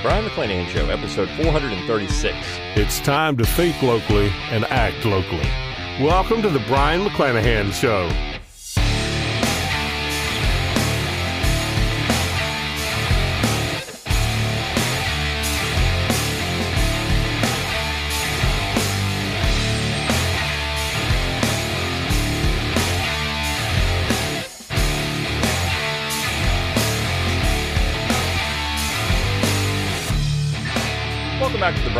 The Brion McClanahan Show, episode 436. It's time to think locally and act locally. Welcome to the Brion McClanahan Show.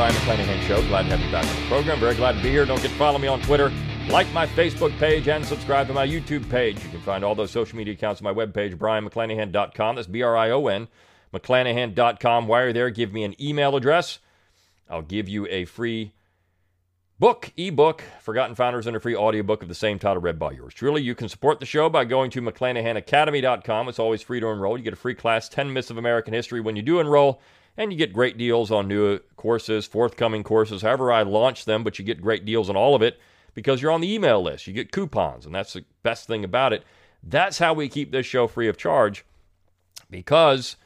Brion McClanahan Show. Glad to have you back on the program. Very glad to be here. Don't forget to follow me on Twitter, like my Facebook page, and subscribe to my YouTube page. You can find all those social media accounts on my webpage, brionmcclanahan.com. That's B R I O N, McClanahan.com. While you're there, give me an email address. I'll give you a free book, ebook, Forgotten Founders, and a free audiobook of the same title read by yours truly. You can support the show by going to McClanahanacademy.com. It's always free to enroll. You get a free class, 10 Myths of American History, when you do enroll and you get great deals on new courses, forthcoming courses, however I launch them, but you get great deals on all of it because you're on the email list. You get coupons, and that's the best thing about it. That's how we keep this show free of charge because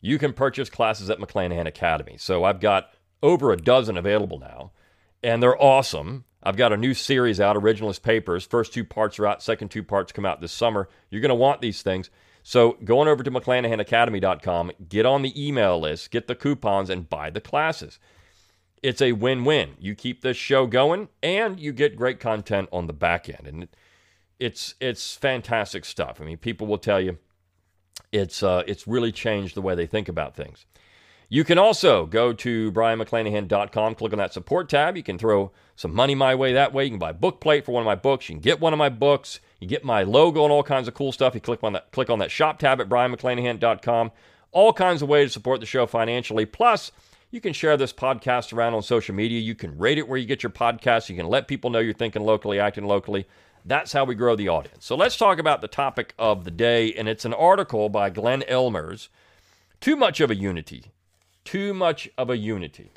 you can purchase classes at McClanahan Academy. So I've got over a dozen available now, and they're awesome. I've got a new series out, Originalist Papers. First two parts are out, second two parts come out this summer. You're going to want these things. So going over to McClanahanacademy.com, get on the email list, get the coupons, and buy the classes. It's a win-win. You keep this show going, and you get great content on the back end, and it's it's fantastic stuff. I mean, people will tell you it's uh, it's really changed the way they think about things. You can also go to brionmcclanahan.com, click on that support tab. You can throw some money my way that way. You can buy a book plate for one of my books. You can get one of my books. You get my logo and all kinds of cool stuff. You click on that click on that shop tab at brionmcclanahan.com. All kinds of ways to support the show financially. Plus, you can share this podcast around on social media. You can rate it where you get your podcasts. You can let people know you're thinking locally, acting locally. That's how we grow the audience. So let's talk about the topic of the day, and it's an article by Glenn Ellmers. Too much of a unity. Too much of a unity.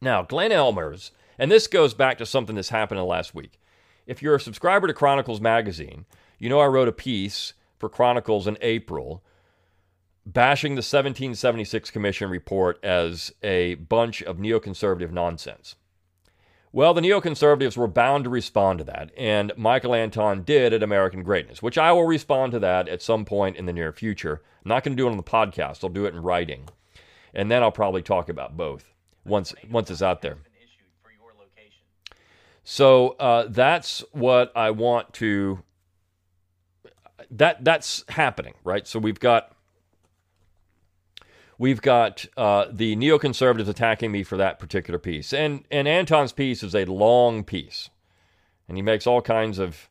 Now, Glenn Ellmers, and this goes back to something that's happened in the last week if you're a subscriber to Chronicles Magazine, you know I wrote a piece for Chronicles in April bashing the 1776 Commission report as a bunch of neoconservative nonsense. Well, the neoconservatives were bound to respond to that, and Michael Anton did at American Greatness, which I will respond to that at some point in the near future. I'm not going to do it on the podcast, I'll do it in writing. And then I'll probably talk about both once once it's out there. So uh, that's what I want to. That that's happening, right? So we've got we've got uh, the neoconservatives attacking me for that particular piece, and and Anton's piece is a long piece, and he makes all kinds of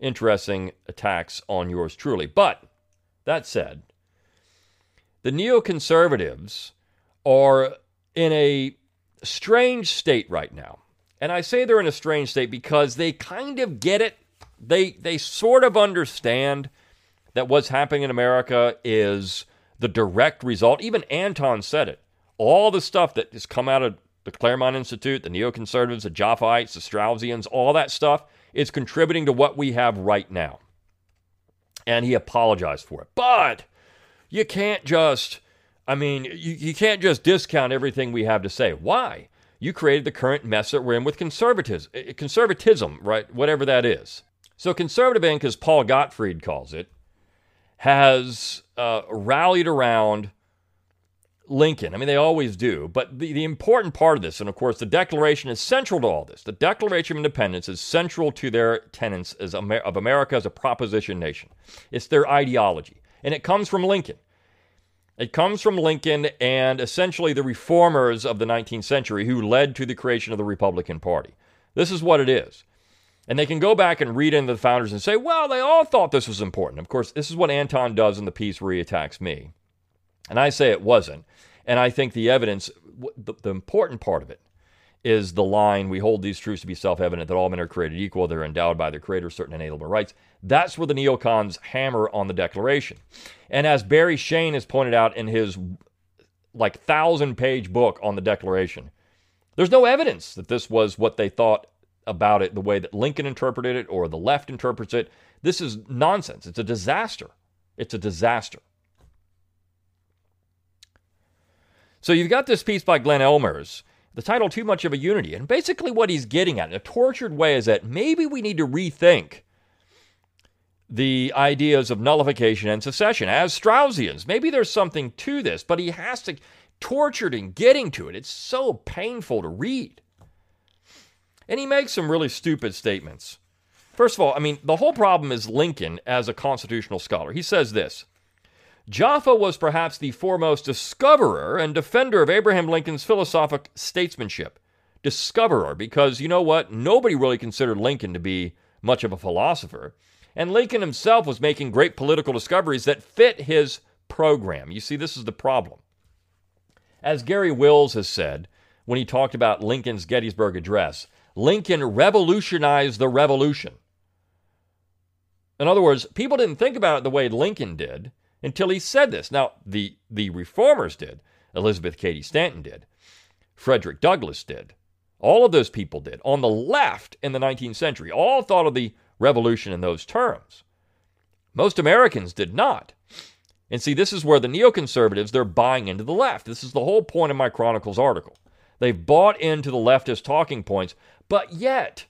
interesting attacks on yours truly. But that said, the neoconservatives are in a strange state right now. And I say they're in a strange state because they kind of get it. They they sort of understand that what's happening in America is the direct result. Even Anton said it. All the stuff that has come out of the Claremont Institute, the neoconservatives, the Jaffaites, the Straussians, all that stuff is contributing to what we have right now. And he apologized for it. But you can't just, I mean, you, you can't just discount everything we have to say. Why? you created the current mess that we're in with conservatism, eh, conservatism, right? Whatever that is. So, Conservative Inc., as Paul Gottfried calls it, has uh, rallied around Lincoln. I mean, they always do. But the, the important part of this, and of course, the Declaration is central to all this. The Declaration of Independence is central to their tenets as Amer- of America as a proposition nation. It's their ideology. And it comes from Lincoln. It comes from Lincoln and essentially the reformers of the 19th century who led to the creation of the Republican Party. This is what it is. And they can go back and read into the founders and say, well, they all thought this was important. Of course, this is what Anton does in the piece where he attacks me. And I say it wasn't. And I think the evidence, the, the important part of it, is the line we hold these truths to be self evident that all men are created equal, they're endowed by their creator certain inalienable rights. That's where the neocons hammer on the Declaration. And as Barry Shain has pointed out in his like thousand page book on the Declaration, there's no evidence that this was what they thought about it the way that Lincoln interpreted it or the left interprets it. This is nonsense. It's a disaster. It's a disaster. So you've got this piece by Glenn Ellmers, the title Too Much of a Unity. And basically, what he's getting at in a tortured way is that maybe we need to rethink the ideas of nullification and secession as Straussians. Maybe there's something to this, but he has to, tortured in getting to it. It's so painful to read. And he makes some really stupid statements. First of all, I mean, the whole problem is Lincoln as a constitutional scholar. He says this Jaffa was perhaps the foremost discoverer and defender of Abraham Lincoln's philosophic statesmanship. Discoverer, because you know what? Nobody really considered Lincoln to be much of a philosopher. And Lincoln himself was making great political discoveries that fit his program. You see, this is the problem. As Garry Wills has said when he talked about Lincoln's Gettysburg Address, Lincoln revolutionized the revolution. In other words, people didn't think about it the way Lincoln did until he said this. Now, the, the reformers did. Elizabeth Cady Stanton did. Frederick Douglass did. All of those people did. On the left in the 19th century, all thought of the revolution in those terms. Most Americans did not. And see, this is where the neoconservatives, they're buying into the left. This is the whole point of my Chronicles article. They've bought into the leftist talking points, but yet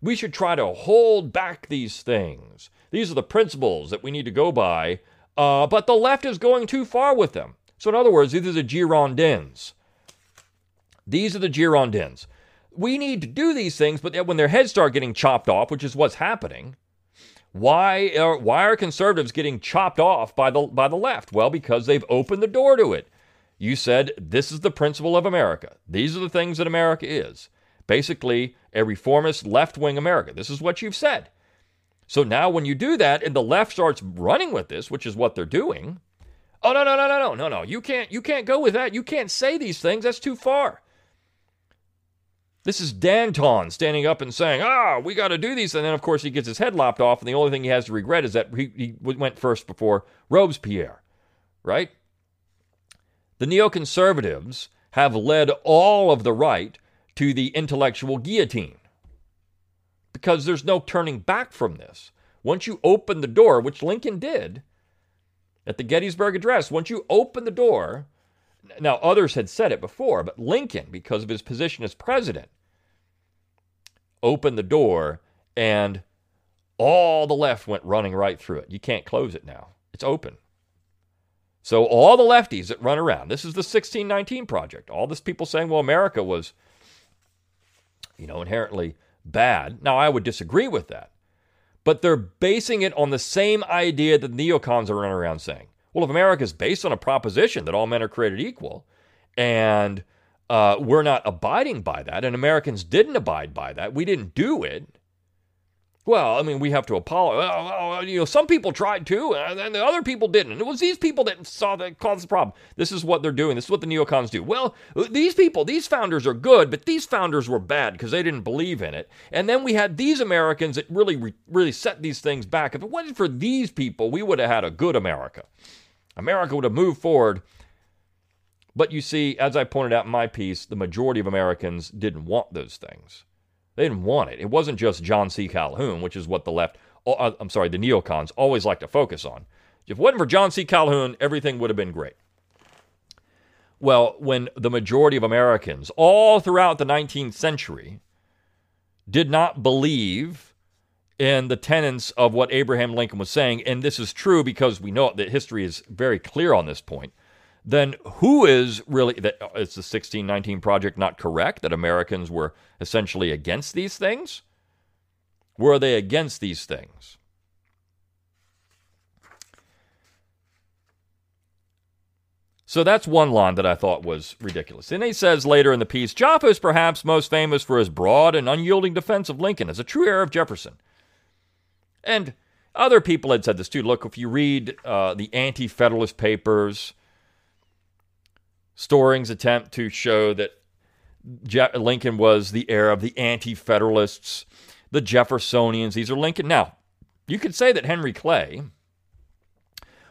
we should try to hold back these things. These are the principles that we need to go by, uh, but the left is going too far with them. So, in other words, these are the Girondins. These are the Girondins. We need to do these things, but when their heads start getting chopped off, which is what's happening, why are, why are conservatives getting chopped off by the, by the left? Well, because they've opened the door to it. You said this is the principle of America. These are the things that America is basically a reformist left wing America. This is what you've said. So now when you do that and the left starts running with this, which is what they're doing, oh no, no, no, no, no, no, no. You can't you can't go with that. You can't say these things. That's too far. This is Danton standing up and saying, ah, we got to do these. And then, of course, he gets his head lopped off. And the only thing he has to regret is that he, he went first before Robespierre, right? The neoconservatives have led all of the right to the intellectual guillotine. Because there's no turning back from this. Once you open the door, which Lincoln did at the Gettysburg Address, once you open the door, now others had said it before, but Lincoln, because of his position as president, opened the door and all the left went running right through it. You can't close it now, it's open. So all the lefties that run around, this is the 1619 project. All this people saying, well, America was you know, inherently bad. Now, I would disagree with that, but they're basing it on the same idea that neocons are running around saying. Well, if America is based on a proposition that all men are created equal, and uh, we're not abiding by that, and Americans didn't abide by that, we didn't do it, well, I mean, we have to apologize. You know, some people tried to, and the other people didn't. And it was these people that saw that caused the problem. This is what they're doing. This is what the neocons do. Well, these people, these founders are good, but these founders were bad because they didn't believe in it. And then we had these Americans that really, really set these things back. If it wasn't for these people, we would have had a good America. America would have moved forward. But you see, as I pointed out in my piece, the majority of Americans didn't want those things. They didn't want it. It wasn't just John C. Calhoun, which is what the left, oh, uh, I'm sorry, the neocons always like to focus on. If it wasn't for John C. Calhoun, everything would have been great. Well, when the majority of Americans, all throughout the 19th century, did not believe in the tenets of what Abraham Lincoln was saying, and this is true because we know that history is very clear on this point then who is really that is the 1619 project not correct that Americans were essentially against these things? Were they against these things? So that's one line that I thought was ridiculous. And he says later in the piece Jaffa is perhaps most famous for his broad and unyielding defense of Lincoln as a true heir of Jefferson. And other people had said this too. Look, if you read uh, the Anti Federalist Papers, Storing's attempt to show that Je- Lincoln was the heir of the Anti Federalists, the Jeffersonians. These are Lincoln. Now, you could say that Henry Clay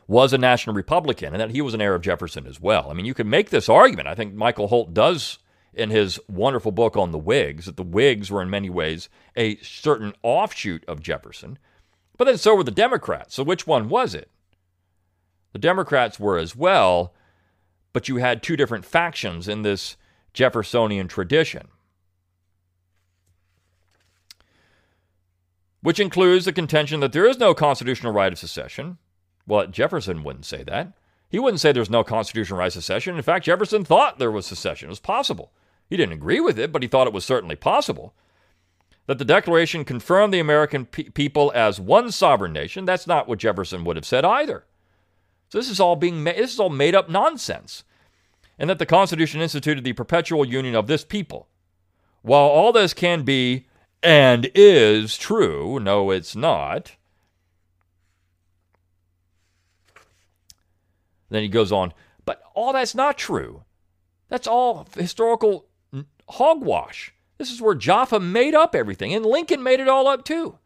was a national Republican and that he was an heir of Jefferson as well. I mean, you could make this argument. I think Michael Holt does in his wonderful book on the Whigs that the Whigs were in many ways a certain offshoot of Jefferson. But then so were the Democrats. So which one was it? The Democrats were as well but you had two different factions in this Jeffersonian tradition. Which includes the contention that there is no constitutional right of secession. Well, Jefferson wouldn't say that. He wouldn't say there's no constitutional right of secession. In fact, Jefferson thought there was secession. It was possible. He didn't agree with it, but he thought it was certainly possible. That the Declaration confirmed the American pe- people as one sovereign nation, that's not what Jefferson would have said either. So this is all being ma- this is all made up nonsense. And that the Constitution instituted the perpetual union of this people. While all this can be and is true, no, it's not. Then he goes on, but all that's not true. That's all historical hogwash. This is where Jaffa made up everything, and Lincoln made it all up too.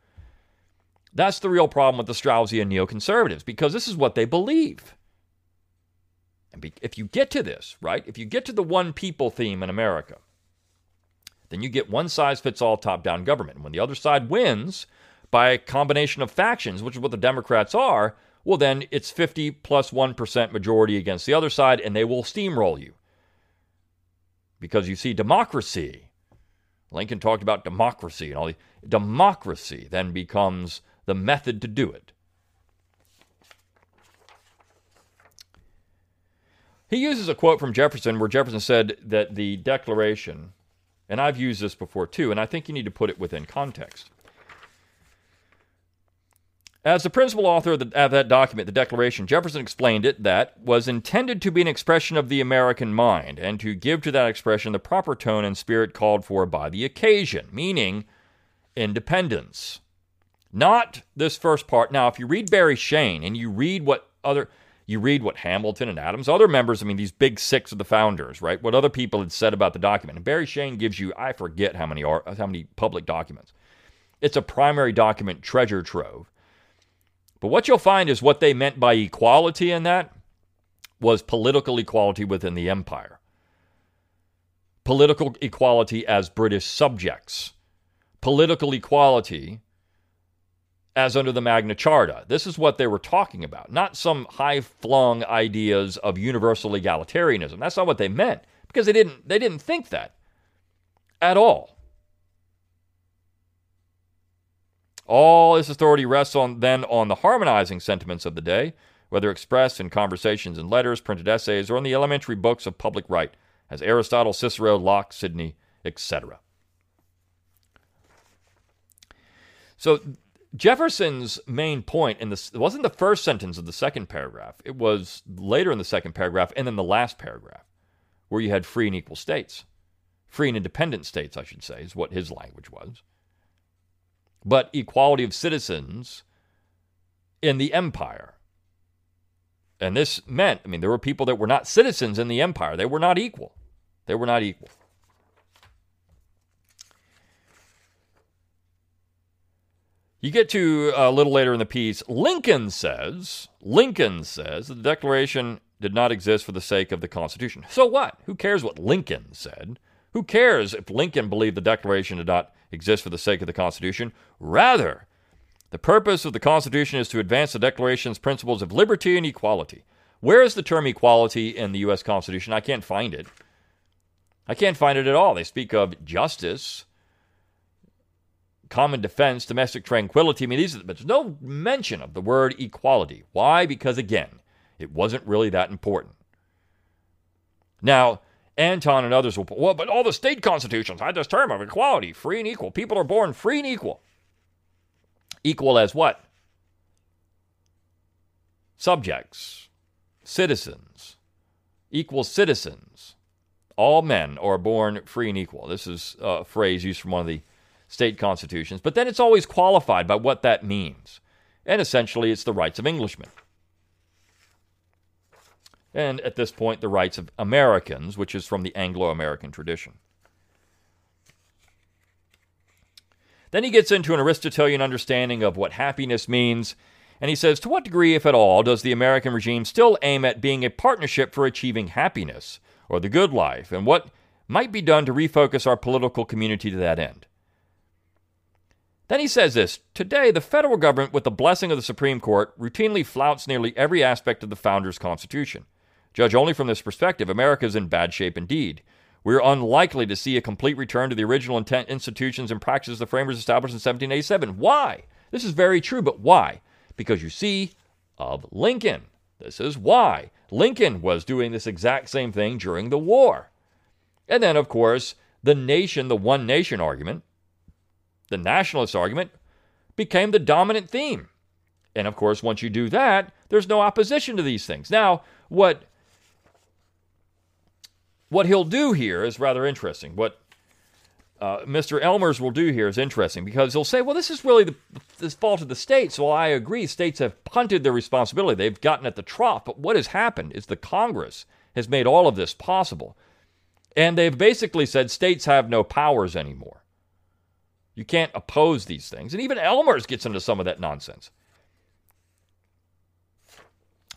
That's the real problem with the Straussian neoconservatives, because this is what they believe. And if you get to this, right, if you get to the one people theme in America, then you get one size fits all top down government. And when the other side wins by a combination of factions, which is what the Democrats are, well, then it's 50 plus 1 majority against the other side, and they will steamroll you. Because you see, democracy, Lincoln talked about democracy and all the democracy then becomes the method to do it. He uses a quote from Jefferson where Jefferson said that the Declaration, and I've used this before too, and I think you need to put it within context. As the principal author of, the, of, that document, the Declaration, Jefferson explained it that was intended to be an expression of the American mind and to give to that expression the proper tone and spirit called for by the occasion, meaning independence. Not this first part. Now, if you read Barry Shain and you read what other you read what Hamilton and Adams, other members, I mean, these big six of the founders, right? What other people had said about the document. And Barry Shain gives you, I forget how many are, how many public documents. It's a primary document treasure trove. But what you'll find is what they meant by equality in that was political equality within the empire. Political equality as British subjects. Political equality as under the Magna Charta. This is what they were talking about, not some high flung ideas of universal egalitarianism. That's not what they meant because they didn't, they didn't think that at all. All this authority rests on then on the harmonizing sentiments of the day, whether expressed in conversations and letters, printed essays, or in the elementary books of public right, as Aristotle, Cicero, Locke, Sidney, etc. So Jefferson's main point in this wasn't the first sentence of the second paragraph. It was later in the second paragraph and then the last paragraph, where you had free and equal states. Free and independent states, I should say, is what his language was. But equality of citizens in the empire. And this meant, I mean, there were people that were not citizens in the empire. They were not equal. They were not equal. You get to uh, a little later in the piece, Lincoln says, Lincoln says the Declaration did not exist for the sake of the Constitution. So what? Who cares what Lincoln said? Who cares if Lincoln believed the Declaration did not exist for the sake of the Constitution? Rather, the purpose of the Constitution is to advance the Declaration's principles of liberty and equality. Where is the term equality in the U.S. Constitution? I can't find it. I can't find it at all. They speak of justice, common defense, domestic tranquility. I mean, these are, but there's no mention of the word equality. Why? Because again, it wasn't really that important. Now, Anton and others will put, well, but all the state constitutions had this term of equality, free and equal. People are born free and equal. Equal as what? Subjects, citizens, equal citizens. All men are born free and equal. This is a phrase used from one of the state constitutions, but then it's always qualified by what that means. And essentially, it's the rights of Englishmen. And at this point, the rights of Americans, which is from the Anglo American tradition. Then he gets into an Aristotelian understanding of what happiness means, and he says, To what degree, if at all, does the American regime still aim at being a partnership for achieving happiness, or the good life, and what might be done to refocus our political community to that end? Then he says this Today, the federal government, with the blessing of the Supreme Court, routinely flouts nearly every aspect of the Founders' Constitution. Judge only from this perspective, America is in bad shape indeed. We're unlikely to see a complete return to the original intent, institutions, and practices the framers established in 1787. Why? This is very true, but why? Because you see, of Lincoln. This is why. Lincoln was doing this exact same thing during the war. And then, of course, the nation, the one nation argument, the nationalist argument, became the dominant theme. And of course, once you do that, there's no opposition to these things. Now, what what he'll do here is rather interesting. What uh, Mr. Ellmers will do here is interesting because he'll say, well, this is really the, the fault of the states. Well, I agree. States have punted their responsibility. They've gotten at the trough. But what has happened is the Congress has made all of this possible. And they've basically said states have no powers anymore. You can't oppose these things. And even Ellmers gets into some of that nonsense.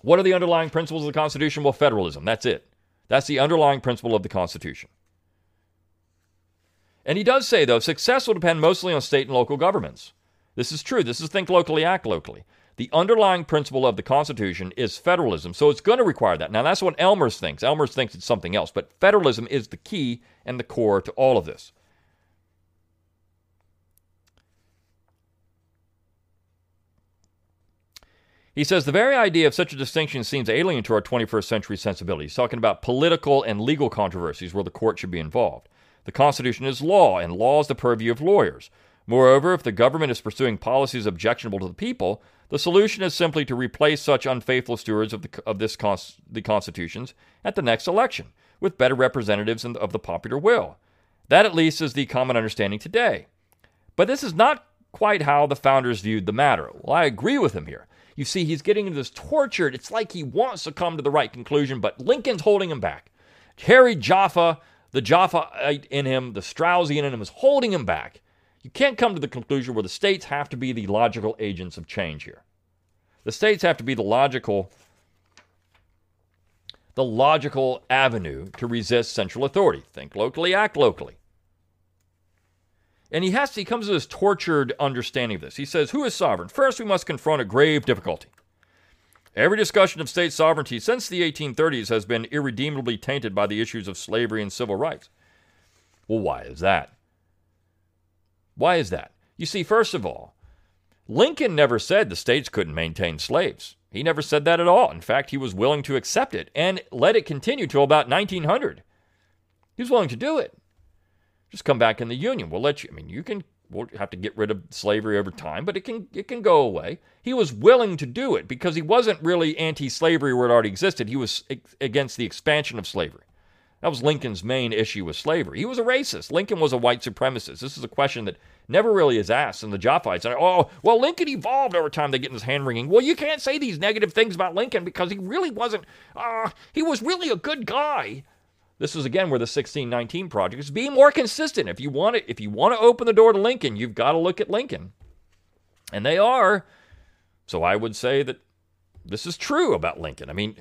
What are the underlying principles of the Constitution? Well, federalism. That's it. That's the underlying principle of the Constitution. And he does say, though, success will depend mostly on state and local governments. This is true. This is think locally, act locally. The underlying principle of the Constitution is federalism, so it's going to require that. Now, that's what Ellmers thinks. Ellmers thinks it's something else, but federalism is the key and the core to all of this. He says the very idea of such a distinction seems alien to our 21st century sensibilities, talking about political and legal controversies where the court should be involved. The Constitution is law, and law is the purview of lawyers. Moreover, if the government is pursuing policies objectionable to the people, the solution is simply to replace such unfaithful stewards of, the, of this the constitutions at the next election with better representatives of the popular will. That, at least, is the common understanding today. But this is not quite how the founders viewed the matter. Well, I agree with him here. You see, he's getting into this tortured. It's like he wants to come to the right conclusion, but Lincoln's holding him back. Harry Jaffa, the Jaffaite in him, the Straussian in him, is holding him back. You can't come to the conclusion where the states have to be the logical agents of change here. The states have to be the logical the logical avenue to resist central authority. Think locally, act locally. And he has to, he comes to this tortured understanding of this. He says, Who is sovereign? First, we must confront a grave difficulty. Every discussion of state sovereignty since the 1830s has been irredeemably tainted by the issues of slavery and civil rights. Well, why is that? Why is that? You see, first of all, Lincoln never said the states couldn't maintain slaves. He never said that at all. In fact, he was willing to accept it and let it continue till about 1900. He was willing to do it. Just come back in the Union. We'll let you. I mean, you can. We'll have to get rid of slavery over time, but it can it can go away. He was willing to do it because he wasn't really anti-slavery where it already existed. He was against the expansion of slavery. That was Lincoln's main issue with slavery. He was a racist. Lincoln was a white supremacist. This is a question that never really is asked. in the Jaffaites are, oh, well, Lincoln evolved over time. They get in his hand wringing. Well, you can't say these negative things about Lincoln because he really wasn't, uh, he was really a good guy. This is again where the 1619 project is being more consistent. If you want to, if you want to open the door to Lincoln, you've got to look at Lincoln, and they are. So I would say that this is true about Lincoln. I mean,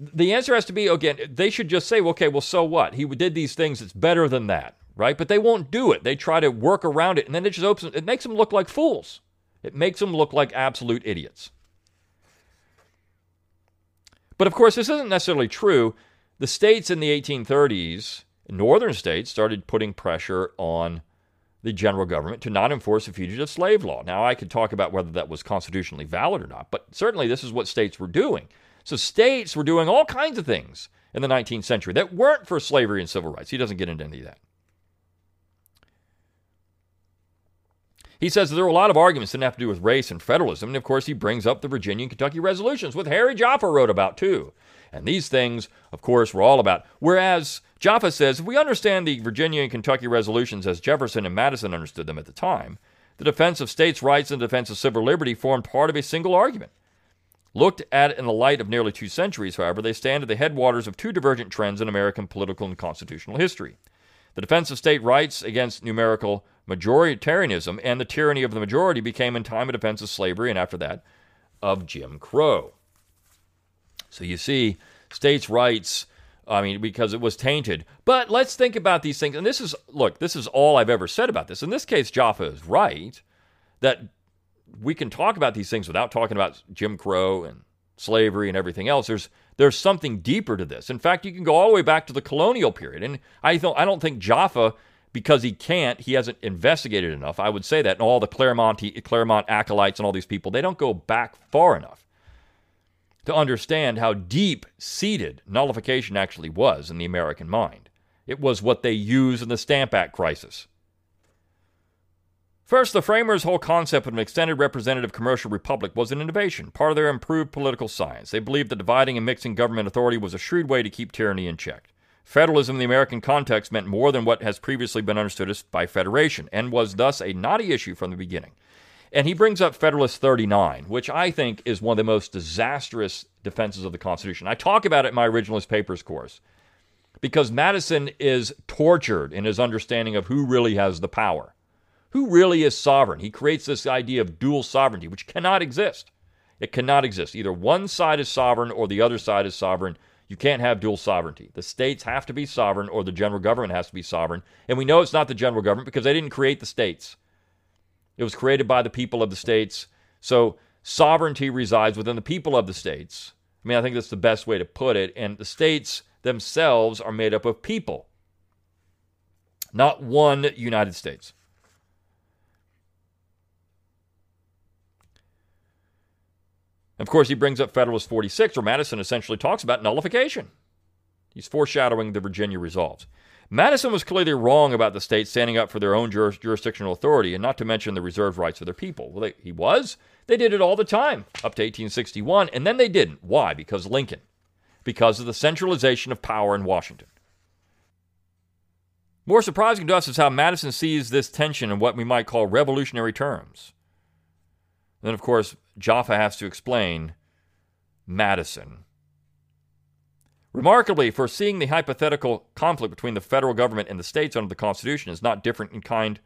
the answer has to be again. They should just say, okay, well, so what? He did these things. It's better than that, right? But they won't do it. They try to work around it, and then it just opens. It makes them look like fools. It makes them look like absolute idiots. But of course, this isn't necessarily true the states in the 1830s, northern states, started putting pressure on the general government to not enforce the fugitive slave law. Now, I could talk about whether that was constitutionally valid or not, but certainly this is what states were doing. So, states were doing all kinds of things in the 19th century that weren't for slavery and civil rights. He doesn't get into any of that. He says there were a lot of arguments that have to do with race and federalism, and of course, he brings up the Virginia and Kentucky resolutions, which Harry Jaffa wrote about too. And these things, of course, were all about. Whereas Jaffa says, if we understand the Virginia and Kentucky resolutions as Jefferson and Madison understood them at the time, the defense of states' rights and the defense of civil liberty formed part of a single argument. Looked at in the light of nearly two centuries, however, they stand at the headwaters of two divergent trends in American political and constitutional history. The defense of state rights against numerical majoritarianism and the tyranny of the majority became in time a defense of slavery and after that of Jim Crow. So you see, states' rights, I mean, because it was tainted. But let's think about these things. And this is, look, this is all I've ever said about this. In this case, Jaffa is right that we can talk about these things without talking about Jim Crow and slavery and everything else. There's there's something deeper to this. In fact, you can go all the way back to the colonial period. And I don't, I don't think Jaffa, because he can't, he hasn't investigated enough. I would say that. And all the Claremont, Claremont acolytes and all these people, they don't go back far enough to understand how deep seated nullification actually was in the American mind. It was what they used in the Stamp Act crisis. First, the framers' whole concept of an extended representative commercial republic was an innovation, part of their improved political science. They believed that dividing and mixing government authority was a shrewd way to keep tyranny in check. Federalism in the American context meant more than what has previously been understood as by federation, and was thus a knotty issue from the beginning. And he brings up Federalist 39, which I think is one of the most disastrous defenses of the Constitution. I talk about it in my Originalist Papers course because Madison is tortured in his understanding of who really has the power. Who really is sovereign? He creates this idea of dual sovereignty, which cannot exist. It cannot exist. Either one side is sovereign or the other side is sovereign. You can't have dual sovereignty. The states have to be sovereign or the general government has to be sovereign. And we know it's not the general government because they didn't create the states. It was created by the people of the states. So sovereignty resides within the people of the states. I mean, I think that's the best way to put it. And the states themselves are made up of people, not one United States. Of course, he brings up Federalist 46, where Madison essentially talks about nullification. He's foreshadowing the Virginia resolves. Madison was clearly wrong about the states standing up for their own juris- jurisdictional authority, and not to mention the reserved rights of their people. Well, they, he was. They did it all the time up to 1861, and then they didn't. Why? Because Lincoln. Because of the centralization of power in Washington. More surprising to us is how Madison sees this tension in what we might call revolutionary terms. Then, of course, Jaffa has to explain Madison. Remarkably, foreseeing the hypothetical conflict between the federal government and the states under the Constitution is not different in kind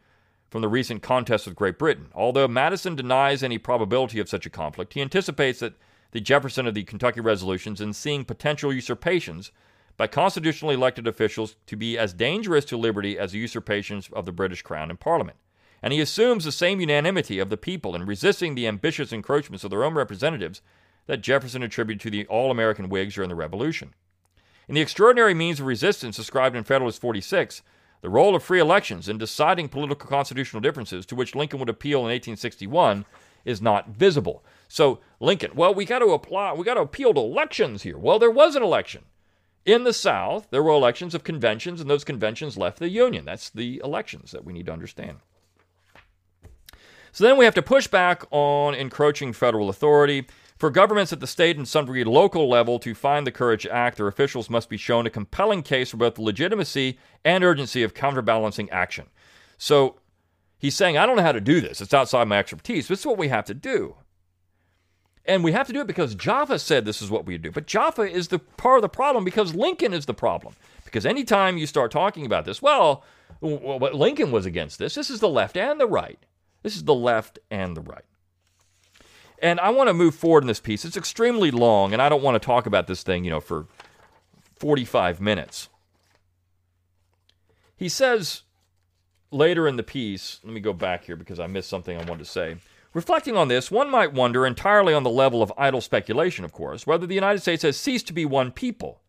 from the recent contest with Great Britain. Although Madison denies any probability of such a conflict, he anticipates that the Jefferson of the Kentucky resolutions in seeing potential usurpations by constitutionally elected officials to be as dangerous to liberty as the usurpations of the British Crown and Parliament and he assumes the same unanimity of the people in resisting the ambitious encroachments of their own representatives that Jefferson attributed to the all American Whigs during the Revolution. In the extraordinary means of resistance described in Federalist 46, the role of free elections in deciding political constitutional differences to which Lincoln would appeal in 1861 is not visible. So Lincoln, well, we got to apply, we got to appeal to elections here. Well, there was an election. In the South, there were elections of conventions, and those conventions left the Union. That's the elections that we need to understand. So then we have to push back on encroaching federal authority. For governments at the state and some degree local level to find the courage to act, their officials must be shown a compelling case for both the legitimacy and urgency of counterbalancing action. So he's saying, I don't know how to do this. It's outside my expertise. This is what we have to do. And we have to do it because Jaffa said this is what we do. But Jaffa is the part of the problem because Lincoln is the problem. Because anytime you start talking about this, well, Lincoln was against this. This is the left and the right. This is the left and the right. And I want to move forward in this piece. It's extremely long, and I don't want to talk about this thing, you know, for 45 minutes. He says later in the piece, let me go back here because I missed something I wanted to say. Reflecting on this, one might wonder, entirely on the level of idle speculation, of course, whether the United States has ceased to be one people.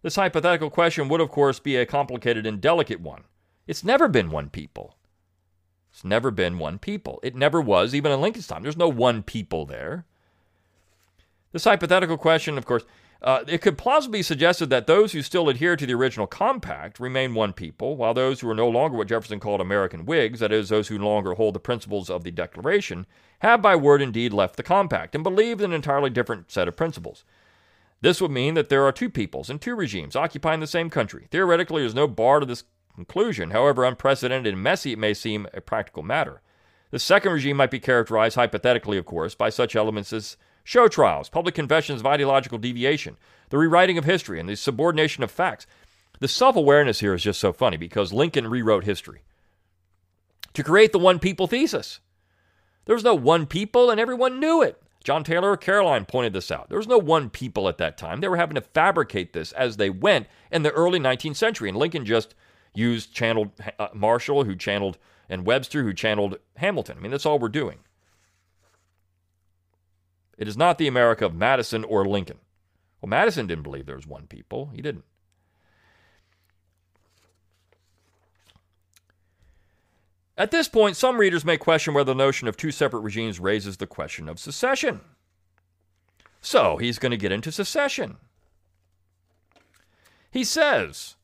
This hypothetical question would, of course, be a complicated and delicate one. It's never been one people. It's never been one people. It never was, even in Lincoln's time. There's no one people there. This hypothetical question, of course, uh, it could plausibly be suggested that those who still adhere to the original compact remain one people, while those who are no longer what Jefferson called American Whigs, that is, those who no longer hold the principles of the Declaration, have by word and deed left the compact and believe in an entirely different set of principles. This would mean that there are two peoples and two regimes occupying the same country. Theoretically, there's no bar to this conclusion, however unprecedented and messy it may seem a practical matter. The second regime might be characterized, hypothetically, of course, by such elements as show trials, public confessions of ideological deviation, the rewriting of history, and the subordination of facts. The self awareness here is just so funny because Lincoln rewrote history to create the one people thesis. There was no one people, and everyone knew it. John Taylor of Caroline pointed this out. There was no one people at that time. They were having to fabricate this as they went in the early 19th century, and Lincoln just used channeled uh, Marshall, who channeled, and Webster, who channeled Hamilton. I mean, that's all we're doing. It is not the America of Madison or Lincoln, Well, Madison didn't believe there was one people. He didn't. At this point, some readers may question whether the notion of two separate regimes raises the question of secession. So he's going to get into secession. He says,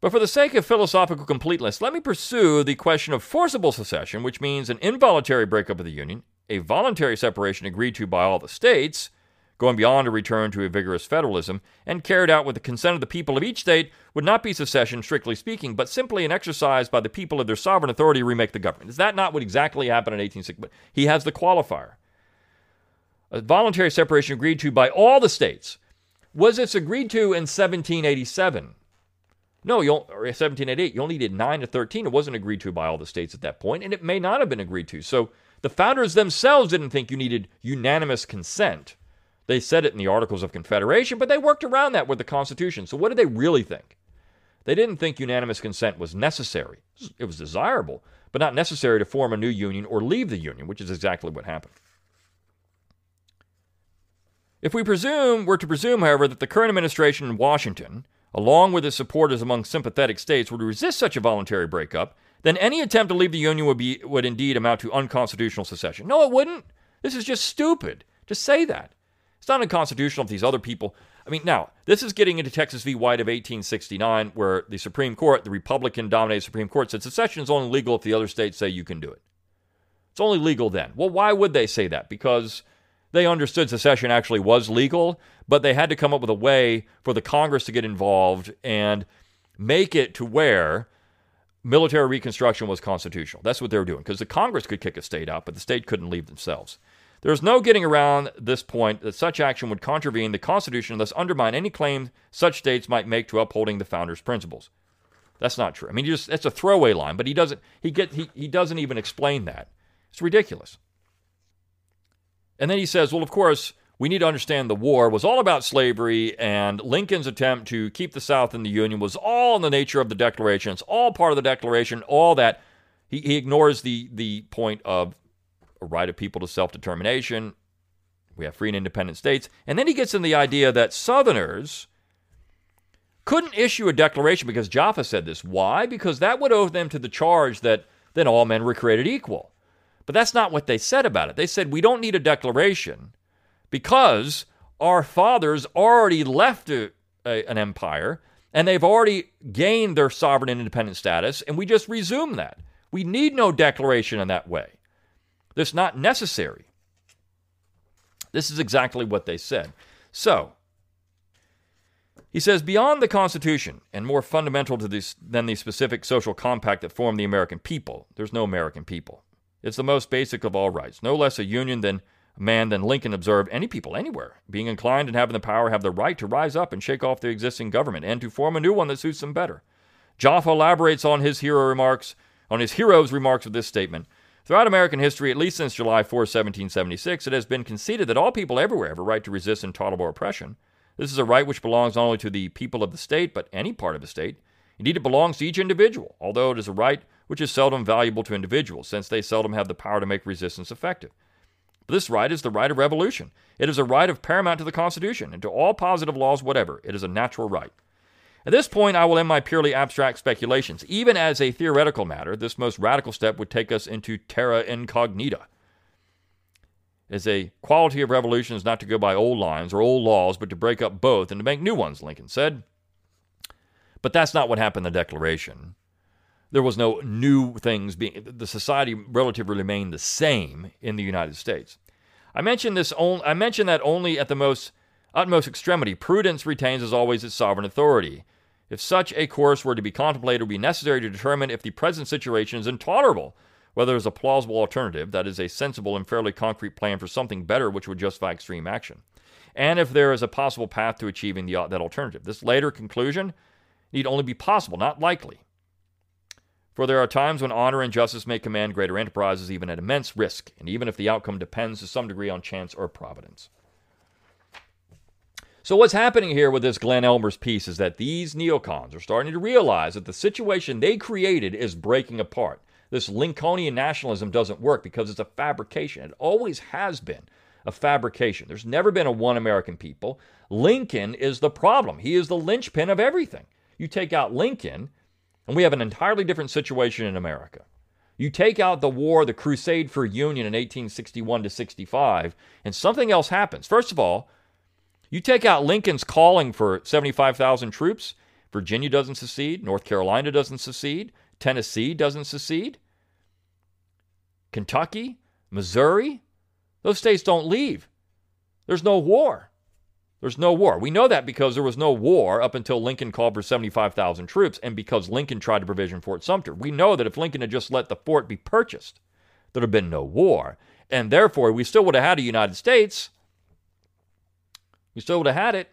but for the sake of philosophical completeness, let me pursue the question of forcible secession, which means an involuntary breakup of the Union, a voluntary separation agreed to by all the states, going beyond a return to a vigorous federalism, and carried out with the consent of the people of each state, would not be secession, strictly speaking, but simply an exercise by the people of their sovereign authority to remake the government. Is that not what exactly happened in 1860? He has the qualifier. A voluntary separation agreed to by all the states. Was this agreed to in 1787? No, you or 1788. You only did 9 to 13. It wasn't agreed to by all the states at that point, and it may not have been agreed to. So the founders themselves didn't think you needed unanimous consent. They said it in the Articles of Confederation, but they worked around that with the Constitution. So what did they really think? They didn't think unanimous consent was necessary. It was desirable, but not necessary to form a new union or leave the union, which is exactly what happened. If we presume, were to presume, however, that the current administration in Washington, along with its supporters among sympathetic states, would resist such a voluntary breakup, then any attempt to leave the Union would, be, would indeed amount to unconstitutional secession. No, it wouldn't. This is just stupid to say that. It's not unconstitutional if these other people. I mean, now, this is getting into Texas v. White of 1869, where the Supreme Court, the Republican dominated Supreme Court, said secession is only legal if the other states say you can do it. It's only legal then. Well, why would they say that? Because they understood secession actually was legal, but they had to come up with a way for the Congress to get involved and make it to where military reconstruction was constitutional. That's what they were doing because the Congress could kick a state out, but the state couldn't leave themselves. There is no getting around this point that such action would contravene the Constitution and thus undermine any claim such states might make to upholding the founders' principles. That's not true. I mean, just that's a throwaway line, but he doesn't he get he, he doesn't even explain that. It's ridiculous. And then he says, well, of course, we need to understand the war was all about slavery, and Lincoln's attempt to keep the South in the Union was all in the nature of the Declaration. It's all part of the Declaration, all that. He, he ignores the, the point of a right of people to self determination. We have free and independent states. And then he gets in the idea that Southerners couldn't issue a declaration because Jaffa said this. Why? Because that would owe them to the charge that then all men were created equal. But that's not what they said about it. They said we don't need a declaration because our fathers already left a, a, an empire and they've already gained their sovereign and independent status, and we just resume that. We need no declaration in that way. That's not necessary. This is exactly what they said. So, he says, beyond the Constitution, and more fundamental to this than the specific social compact that formed the American people, there's no American people. It's the most basic of all rights, no less a union than man than Lincoln observed any people anywhere, being inclined and having the power, have the right to rise up and shake off the existing government and to form a new one that suits them better. Jaffa elaborates on his hero remarks, on his hero's remarks of this statement. Throughout American history, at least since July 4, 1776, it has been conceded that all people everywhere have a right to resist intolerable oppression. This is a right which belongs not only to the people of the state, but any part of the state. Indeed, it belongs to each individual, although it is a right which is seldom valuable to individuals, since they seldom have the power to make resistance effective. But this right is the right of revolution. It is a right of paramount to the Constitution and to all positive laws whatever. It is a natural right. At this point, I will end my purely abstract speculations. Even as a theoretical matter, this most radical step would take us into terra incognita. As a quality of revolution is not to go by old lines or old laws, but to break up both and to make new ones, Lincoln said. But that's not what happened in the Declaration. There was no new things being, the society relatively remained the same in the United States. I mentioned this only, I mentioned that only at the most utmost extremity, prudence retains as always its sovereign authority. If such a course were to be contemplated, it would be necessary to determine if the present situation is intolerable, whether there is a plausible alternative, that is, a sensible and fairly concrete plan for something better which would justify extreme action, and if there is a possible path to achieving the, that alternative. This later conclusion need only be possible, not likely. For there are times when honor and justice may command greater enterprises, even at immense risk, and even if the outcome depends to some degree on chance or providence. So, what's happening here with this Glenn Ellmers' piece is that these neocons are starting to realize that the situation they created is breaking apart. This Lincolnian nationalism doesn't work because it's a fabrication. It always has been a fabrication. There's never been a one American people. Lincoln is the problem. He is the linchpin of everything. You take out Lincoln, and we have an entirely different situation in America. You take out the war, the crusade for union in 1861 to 65, and something else happens. First of all, you take out Lincoln's calling for 75,000 troops, Virginia doesn't secede, North Carolina doesn't secede, Tennessee doesn't secede, Kentucky, Missouri, those states don't leave. There's no war. There's no war. We know that because there was no war up until Lincoln called for 75,000 troops and because Lincoln tried to provision Fort Sumter. We know that if Lincoln had just let the fort be purchased, there'd have been no war. And therefore, we still would have had a United States. We still would have had it.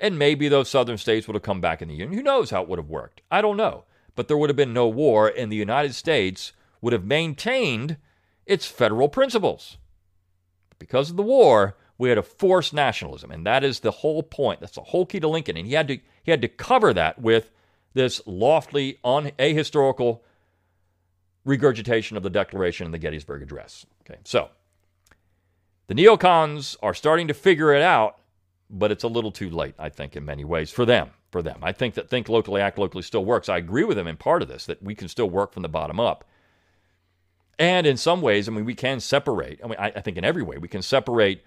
And maybe those southern states would have come back in the Union. Who knows how it would have worked? I don't know. But there would have been no war, and the United States would have maintained its federal principles. Because of the war, we had a forced nationalism, and that is the whole point. That's the whole key to Lincoln, and he had to he had to cover that with this lofty, un, ahistorical regurgitation of the Declaration and the Gettysburg Address. Okay, so the neocons are starting to figure it out, but it's a little too late, I think, in many ways for them. For them, I think that think locally, act locally still works. I agree with them in part of this that we can still work from the bottom up. And in some ways, I mean, we can separate. I mean, I, I think in every way we can separate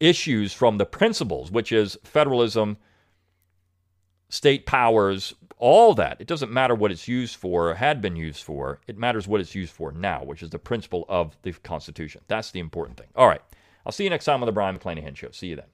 issues from the principles, which is federalism, state powers, all that. It doesn't matter what it's used for or had been used for. It matters what it's used for now, which is the principle of the Constitution. That's the important thing. All right. I'll see you next time on the Brion McClanahan Show. See you then.